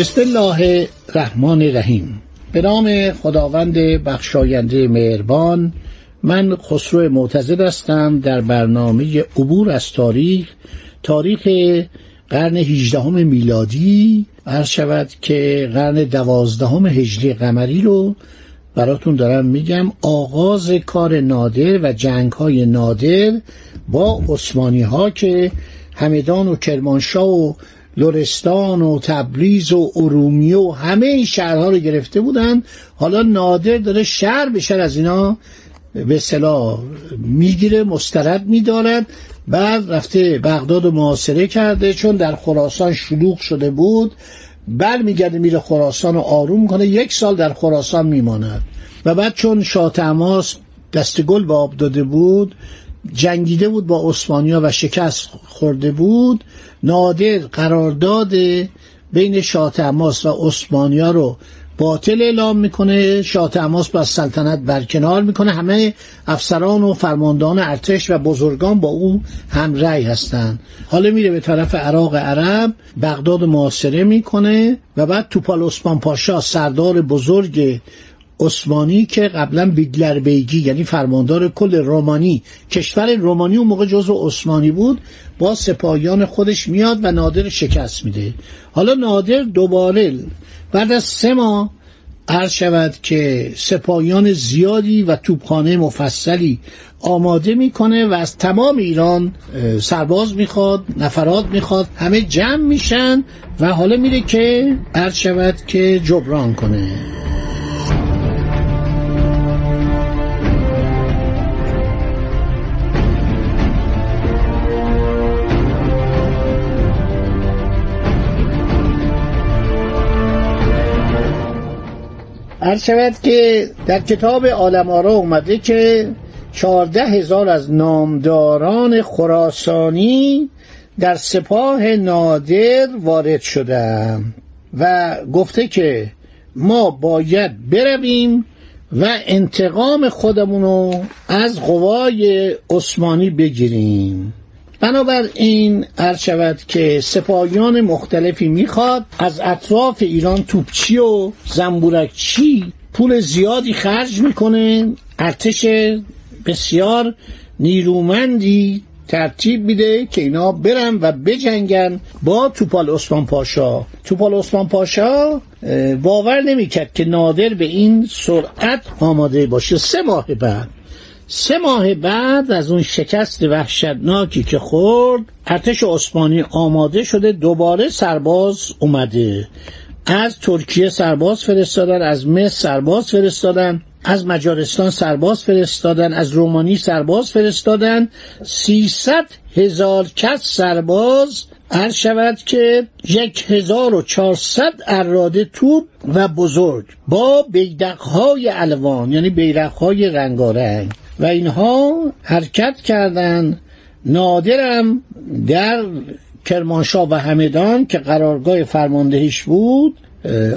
بسم الله الرحمن الرحیم. به نام خداوند بخشاینده مهربان من خسرو معتزد هستم در برنامه عبور از تاریخ تاریخ قرن هیجدهم میلادی. عرض شود که قرن دوازدهم هجری قمری رو براتون دارم میگم آغاز کار نادر و جنگ های نادر با عثمانی ها که همدان و کرمانشاه و لرستان و تبریز و ارومیه و همه این شهرها رو گرفته بودن. حالا نادر داره شهر به شهر از اینا به صلاح می‌گیره مسترد میدارد. بعد رفته بغداد و محاصره کرده چون در خراسان شلوغ شده بود. بر میگرده میره خراسان رو آروم کنه. یک سال در خراسان میماند. و بعد چون شاه تماس دست گل به آب داده بود جنگیده بود با عثمانیا و شکست خورده بود. نادر قرارداد بین شاه تماس و عثمانیا رو باطل اعلام می‌کنه. شاه تماس با سلطنت برکنار می‌کنه. همه افسران و فرماندهان ارتش و بزرگان با او هم رأی هستند حالا میره به طرف عراق عرب بغداد معاصره می‌کنه و بعد توپال عثمان پاشا سردار بزرگ عثمانی که قبلا بیگلر بیگی یعنی فرماندار کل رومانی کشور رومانی اون موقع جزو عثمانی بود با سپاهیان خودش میاد و نادر شکست میده. حالا نادر دوباره بعد از سه ماه عرض شود که سپاهیان زیادی و توپخانه مفصلی آماده می‌کنه و از تمام ایران سرباز می‌خواد نفرات می‌خواد همه جمع میشن و حالا میره که عرض شود که جبران کنه. عرض شود که در کتاب عالم آرا اومده که چهارده هزار از نامداران خراسانی در سپاه نادر وارد شدم و گفته که ما باید برویم و انتقام خودمونو از قوای عثمانی بگیریم. بنابراین عرض شود که سپاهیان مختلفی می‌خواد. از اطراف ایران توپچی و زنبورکچی پول زیادی خرج می‌کنه. ارتش بسیار نیرومندی ترتیب میده که اینا برن و بجنگن با توپال عثمان پاشا. توپال عثمان پاشا باور نمی‌کرد که نادر به این سرعت آماده باشه. سه ماه بعد سه ماه بعد از اون شکست وحشتناکی که خورد ارتش عثمانی آماده شده دوباره سرباز اومده. از ترکیه سرباز فرستادن از مصر سرباز فرستادن از مجارستان سرباز فرستادن از رومانی سرباز فرستادن. سیصد هزار کس سرباز. عرض شود که یک هزار و چهارصد اراده توپ و بزرگ با بیدقهای الوان یعنی بیرقهای رنگارنگ. و اینها حرکت کردند نادرم در کرمانشاه و همدان که قرارگاه فرماندهیش بود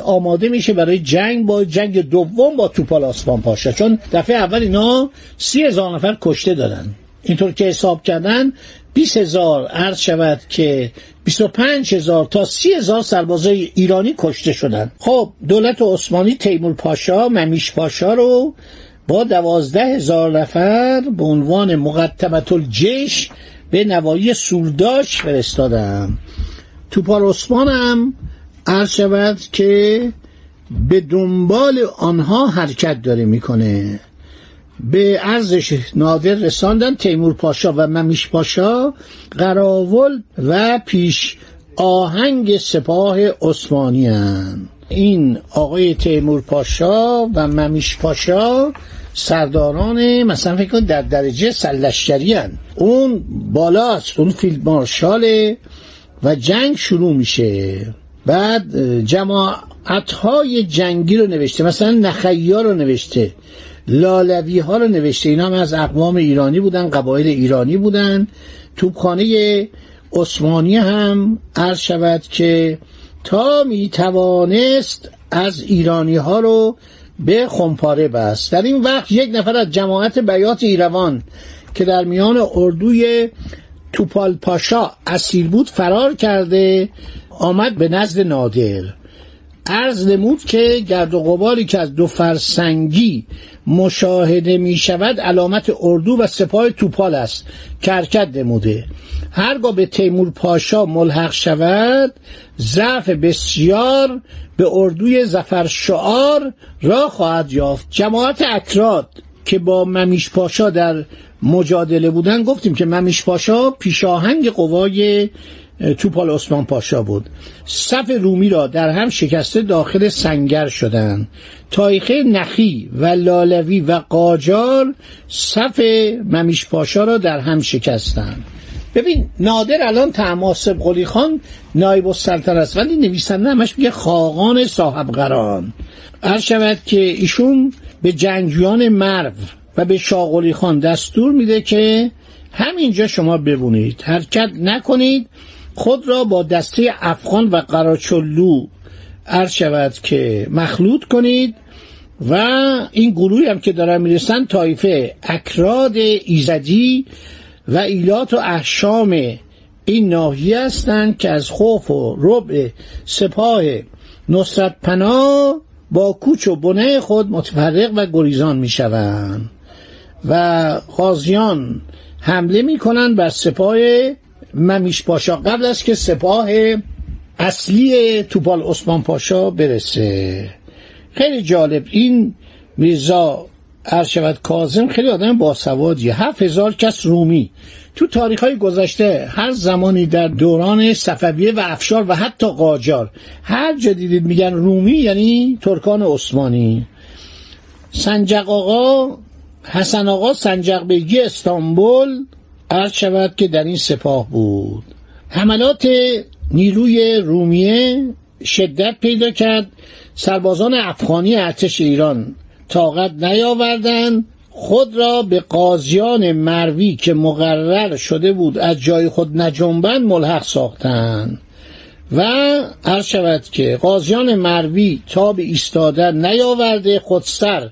آماده میشه برای جنگ با جنگ دوم با توپال آسفان پاشا. چون دفعه اول اینا سی هزار نفر کشته دادن اینطور که حساب کردن 20 هزار عرض شود که 25 هزار تا 30 هزار سربازای ایرانی کشته شدن. خب دولت عثمانی تیمور پاشا ممیش پاشا رو با دوازده هزار نفر به عنوان مقدمت الجیش به نوایی سورداش فرستادم توپال عثمان هم عرض شود که به دنبال آنها حرکت داره می‌کنه به ارزش نادر رساندن تیمور پاشا و ممیش پاشا قراول و پیش آهنگ سپاه عثمانی هن. این آقای تیمور پاشا و ممیش پاشا سرداران مثلا فکر کن در درجه سلشکری اون بالاست اون فیلد مارشاله و جنگ شروع میشه. بعد جماعت های جنگی رو نوشته مثلا نخیا رو نوشته لالوی ها رو نوشته. اینا هم از اقوام ایرانی بودن قبایل ایرانی بودن. توپخانه عثمانی هم عرض شود که تا می توانست از ایرانی ها رو به خمپاره بست. در این وقت یک نفر از جماعت بیات ایروان که در میان اردوی توپال پاشا اسیر بود فرار کرده آمد به نزد نادر. عرض نمود که گرد و غباری که از دو فرسنگی مشاهده می شود علامت اردو و سپاه توپال است. که حرکت نموده. هرگاه به تیمور پاشا ملحق شود ضعف بسیار به اردوی زفر شعار را خواهد یافت. جماعت اکراد که با ممیش پاشا در مجادله بودن گفتیم که ممیش پاشا پیشاهنگ قوای توپال عثمان پاشا بود. صف رومی را در هم شکسته داخل سنگر شدند تایخه نخی و لالوی و قاجار صف ممیش پاشا را در هم شکستند ببین نادر الان تماسب قلی خان نایب السلطنه است ولی نویسنده همش میگه خاقان صاحب قران هر شود که ایشون به جنگجویان مرو و به شاغلی خان دستور میده که همینجا شما ببونید حرکت نکنید. خود را با دسته افغان و قراچلو عرض شود که مخلوط کنید و این گروهی هم که دارن می‌رسن طایفه اکراد ایزدی و ایلات و احشام این ناحیه هستند که از خوف و ربع سپاه نصرت پناه با کوچ و بنه خود متفرق و گریزان می شوند و غازیان حمله می کنند بر سپاه ممیش پاشا قبل از که سپاه اصلی توپال عثمان پاشا برسه. خیلی جالب. این میرزا ارشود کازم خیلی آدم باسوادیه. هفت هزار کس رومی. تو تاریخ های گذشته هر زمانی در دوران صفویه و افشار و حتی قاجار هر جا دیدید میگن رومی یعنی ترکان عثمانی. سنجق آقا حسن آقا سنجق بیگی استانبول عرض شود که در این سپاه بود. حملات نیروی رومیه شدت پیدا کرد. سربازان افغانی ارتش ایران طاقت نیاوردند. خود را به قاضیان مروی که مقرر شده بود از جای خود نجنبند ملحق ساختند. و عرض شود که قاضیان مروی تا به ایستادن نیاورده خودسر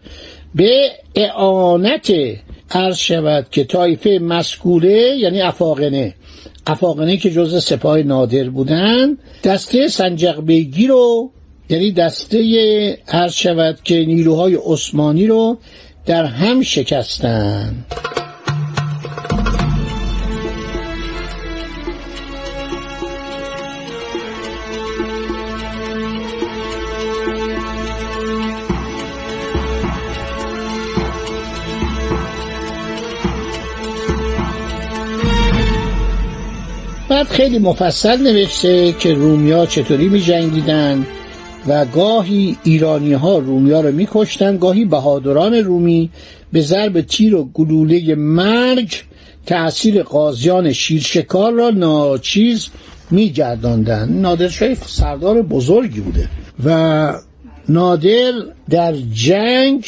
به اعانت عرض شود که طایفه مسکوله یعنی افاقنه. افاقنه که جز سپاه نادر بودن. دسته سنجق بیگی رو یعنی دسته عرض شود که نیروهای عثمانی رو در هم شکستن. بعد خیلی مفصل نوشته که رومیا چطوری می جنگیدن و گاهی ایرانی ها رومی ها رو می کشتن گاهی بهادران رومی به ضرب تیر و گلوله مرگ تأثیر قاضیان شیرشکار را ناچیز می گرداندن. نادر شریف سردار بزرگی بوده و نادر در جنگ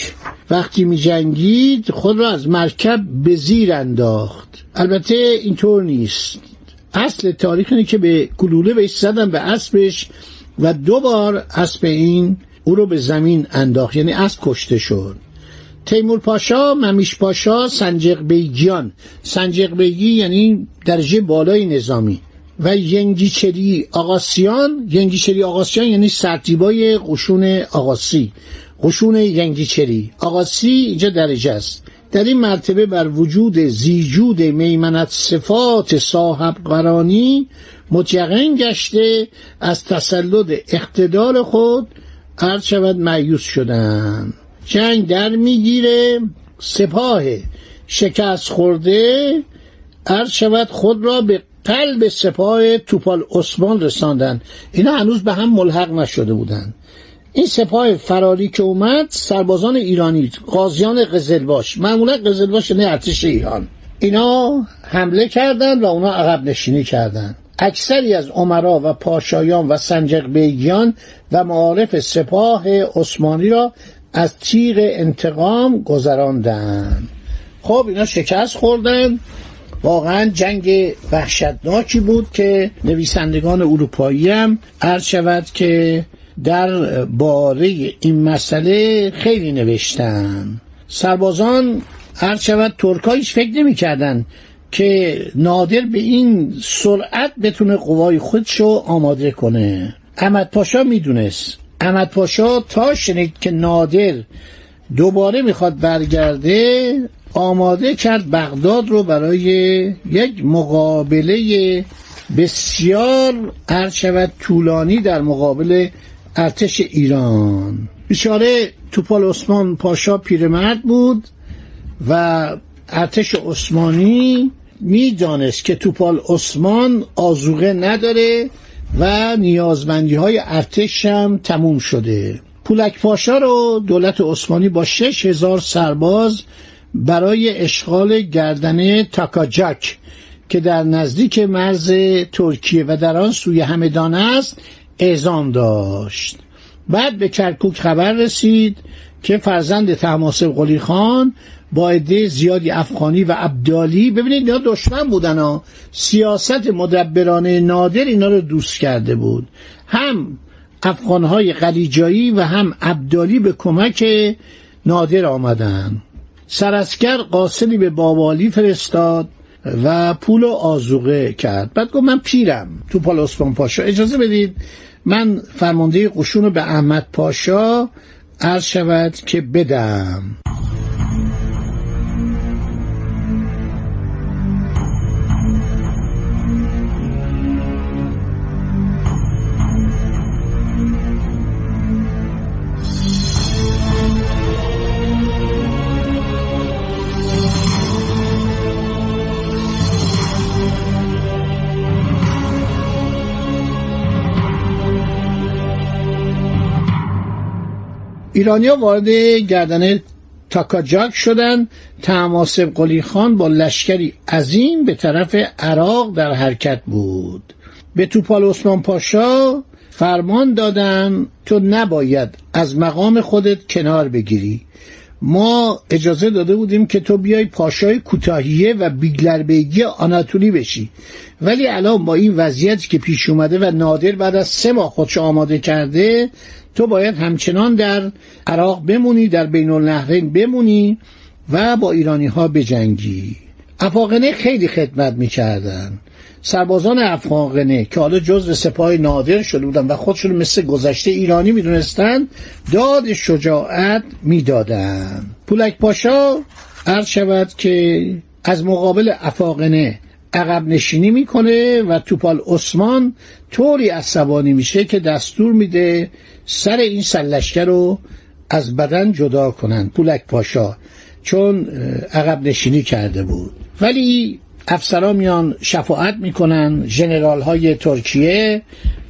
وقتی می جنگید خود را از مرکب به زیر انداخت البته اینطور نیست اصل تاریخ اینه که به گلوله بهش زدن به اسبش و دو بار اسب این او رو به زمین انداخت. یعنی اسب کشته شد. تیمور پاشا ممیش پاشا سنجق بیگیان. سنجق بیگی یعنی درجه بالای نظامی. و ینگیچری آقاسیان. ینگیچری آقاسیان یعنی سرتیبای قشون آقاسی. قشون ینگیچری آقاسی اینجا درجه است. در این مرتبه بر وجود زیجود میمنت صفات صاحب قرانی متیقن گشته از تسلط اقتدار خود عرض شود معیوس شدن. جنگ در می‌گیره سپاه شکست خورده عرض شود خود را به قلب سپاه توپال عثمان رساندن. اینا هنوز به هم ملحق نشده بودند این سپاه فراری که اومد سربازان ایرانی قاضیان قزلباش. معمولا قزلباش نه ارتش ایران. اینا حمله کردن و اونا عقب نشینی کردن. اکثری از عمرا و پاشایان و سنجق بیگیان و معارف سپاه عثمانی را از تیغ انتقام گذراندند خب اینا شکست خوردن. واقعا جنگ وحشتناکی بود که نویسندگان اروپایی هم عرض شود که در باره این مسئله خیلی نوشتن. سربازان عرض شود ترکایش فکر نمی کردن که نادر به این سرعت بتونه قوای خودشو آماده کنه. احمد پاشا می‌دونست. احمد پاشا تا شنید که نادر دوباره می‌خواد برگرده آماده کرد بغداد رو برای یک مقابله بسیار عرض شود طولانی در مقابل ارتش ایران. بیچاره توپال عثمان پاشا پیرمرد بود و ارتش عثمانی می‌دانست که توپال عثمان آزوغه نداره و نیازمندی های ارتش هم تموم شده. پولک پاشا رو دولت عثمانی با شش هزار سرباز برای اشغال گردنه تاکاجاک که در نزدیک مرز ترکیه و در آن سوی همدان است اعزام داشت. بعد به کرکوک خبر رسید که فرزند تماسب قلی خان با عده زیادی افغانی و عبدالی ببینید اینا دشمن بودن ها. سیاست مدبرانه نادر اینا رو دوست کرده بود. هم افغانهای قلیجایی و هم عبدالی به کمک نادر آمدن. سراسکر قاصدی به بابالی فرستاد. و پول آزوغه کرد. بعد گفت من پیرم تو پال اسمان پاشا. اجازه بدید من فرمانده قشون به احمد پاشا عرض شود که بدم. ایرانیا وارد گردنه تاکاجاک شدن. تماسب قلی خان با لشکری عظیم به طرف عراق در حرکت بود. به توپال عثمان پاشا فرمان دادن تو نباید از مقام خودت کنار بگیری. ما اجازه داده بودیم که تو بیای پاشای کوتاهیه و بیگلربیگی آناتولی بشی. ولی الان با این وضعیتی که پیش اومده و نادر بعد از سه ماه خودش آماده کرده تو باید همچنان در عراق بمونی در بین النهرین بمونی و با ایرانی ها بجنگی. افاقنه خیلی خدمت می‌کردن. سربازان افغانقنه که حالا جزو سپاه نادر شده بودن و خودشون مثل گذشته ایرانی می‌دونستن داد شجاعت می‌دادن. پولک پاشا عرض شود که از مقابل افاقنه عقب نشینی می‌کنه و توپال عثمان طوری عصبانی میشه که دستور میده سر این سلشکر رو از بدن جدا کنن پولک پاشا چون عقب نشینی کرده بود. ولی افسران میان شفاعت می‌کنن جنرال های ترکیه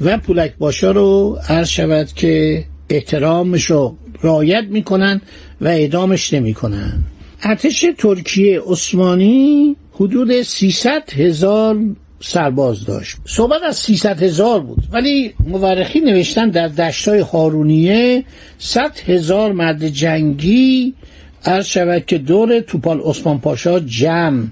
و پولک پاشا رو عرض شود که احترامش رو رایت می‌کنن و اعدامش نمی‌کنن. ارتش ترکیه عثمانی حدود 300 هزار سرباز داشت. صحبت از 300 هزار بود. ولی مورخی نوشتن در دشتای هارونیه 100 هزار مرد جنگی عرض شود که دور توپال عثمان پاشا جمع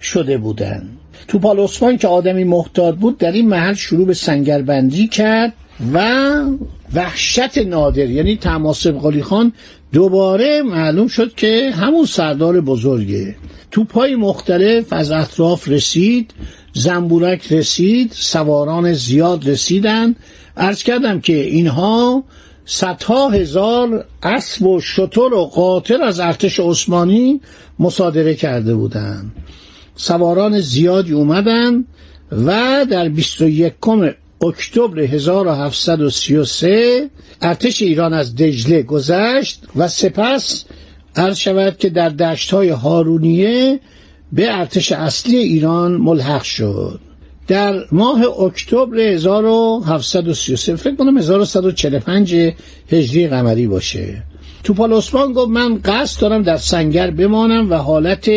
شده بودند. توپال عثمان که آدمی محتاط بود در این محل شروع به سنگربندی کرد و وحشت نادر یعنی تماسب قلی خان دوباره معلوم شد که همون سردار بزرگه. توپای مختلف از اطراف رسید زنبورک رسید سواران زیاد رسیدن. ارز کردم که اینها صدها هزار اسب و شتر و قاطر از ارتش عثمانی مصادره کرده بودند. سواران زیادی اومدن و در 21 اکتبر 1733 ارتش ایران از دجله گذشت و سپس عرض شود که در دشت های هارونیه به ارتش اصلی ایران ملحق شد. در ماه اکتبر 1733 فکر کنم 1145 هجری قمری باشه. توپال عثمان گفت من قصد دارم در سنگر بمانم و حالت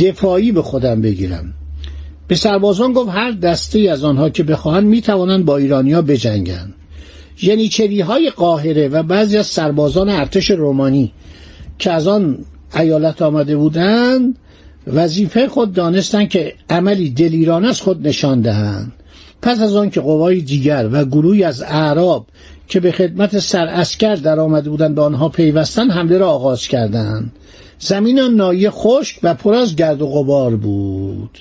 دفاعی به خودم بگیرم. به سربازان گفت هر دسته از آنها که بخواهند می‌توانند با ایرانیا بجنگند. ینیچری های قاهره و بعضی از سربازان ارتش رومانی که از آن ایالت آمده بودند وظیفه خود دانستند که عملی دلیرانه از خود نشان دهند. پس از آن که قوای دیگر و گروهی از اعراب که به خدمت سر اسکر در آمده بودند به آنها پیوستن حمله را آغاز کردند. زمین نایه خشک و پر از گرد و غبار بود.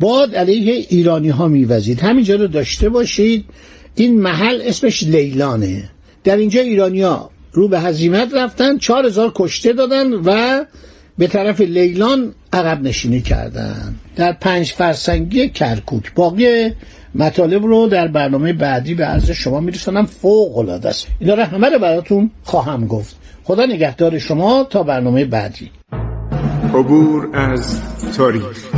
باد علیه ایرانی ها میوزید. همینجا رو داشته باشید. این محل اسمش لیلانه. در اینجا ایرانیا رو به هزیمت رفتن چهار هزار کشته دادن و به طرف لیلان عقب نشینی کردن. در پنج فرسنگی کرکوک. باقی مطالب رو در برنامه بعدی به عرض شما میرسانم. فوق العاده است. اینا رو همه رو براتون خواهم گفت. خدا نگهدار شما تا برنامه بعدی. عبور از تاریخ.